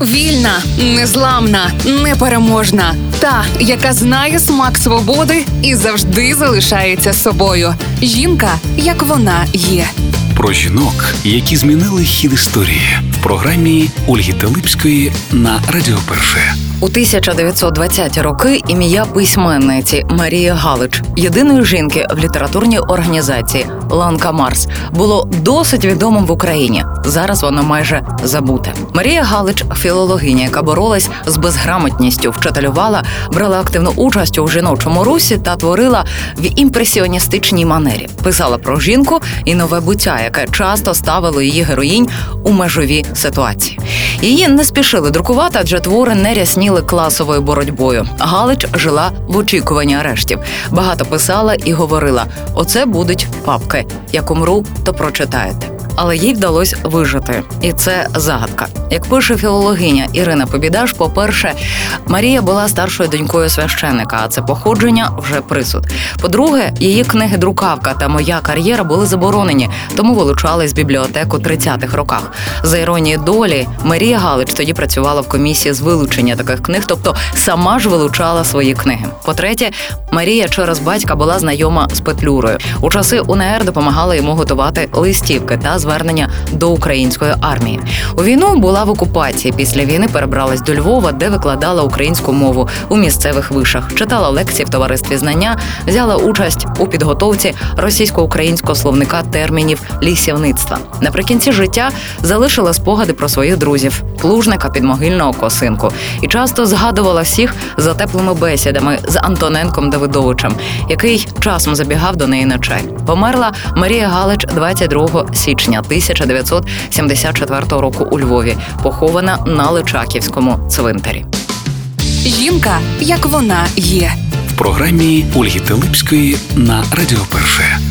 Вільна, незламна, непереможна. Та, яка знає смак свободи і завжди залишається собою. Жінка, як вона є. Про жінок, які змінили хід історії в програмі Ольги Телипської на Радіо Перше. У 1920-ті роки ім'я письменниці Марії Галич, єдиної жінки в літературній організації Ланка Марс, було досить відомим в Україні. Зараз воно майже забуте. Марія Галич, філологиня, яка боролась з безграмотністю, вчителювала, брала активну участь у жіночому русі та творила в імпресіоністичній манері. Писала про жінку і нове буття, яке часто ставило її героїнь у межові ситуації. Її не спішили друкувати, адже твори не рясніли класовою боротьбою. Галич жила в очікуванні арештів. Багато писала і говорила: оце будуть папки. Як умру, то прочитаєте. Але їй вдалося вижити, і це загадка. Як пише філологиня Ірина Побідаш, по-перше, Марія була старшою донькою священника, а це походження вже присуд. По-друге, її книги Друкавка та Моя кар'єра були заборонені, тому вилучали з бібліотек у 30-х роках. За іронією долі, Марія Галич тоді працювала в комісії з вилучення таких книг, тобто сама ж вилучала свої книги. По-третє, Марія через батька була знайома з Петлюрою. У часи УНР допомагала йому готувати листівки та звернення до української армії. У війну була в окупації. Після війни перебралась до Львова, де викладала українську мову у місцевих вишах, читала лекції в товаристві знання, взяла участь у підготовці російсько-українського словника термінів лісівництва. Наприкінці життя залишила спогади про своїх друзів, плужника підмогильного косинку, і часто згадувала всіх за теплими бесідами з Антоненком Давидовичем, який часом забігав до неї на чай. Померла Марія Галич 22 січня 1974 року у Львові, похована на Личаківському цвинтарі. Жінка, як вона є. В програмі Ольги Телипської на Радіо Перше.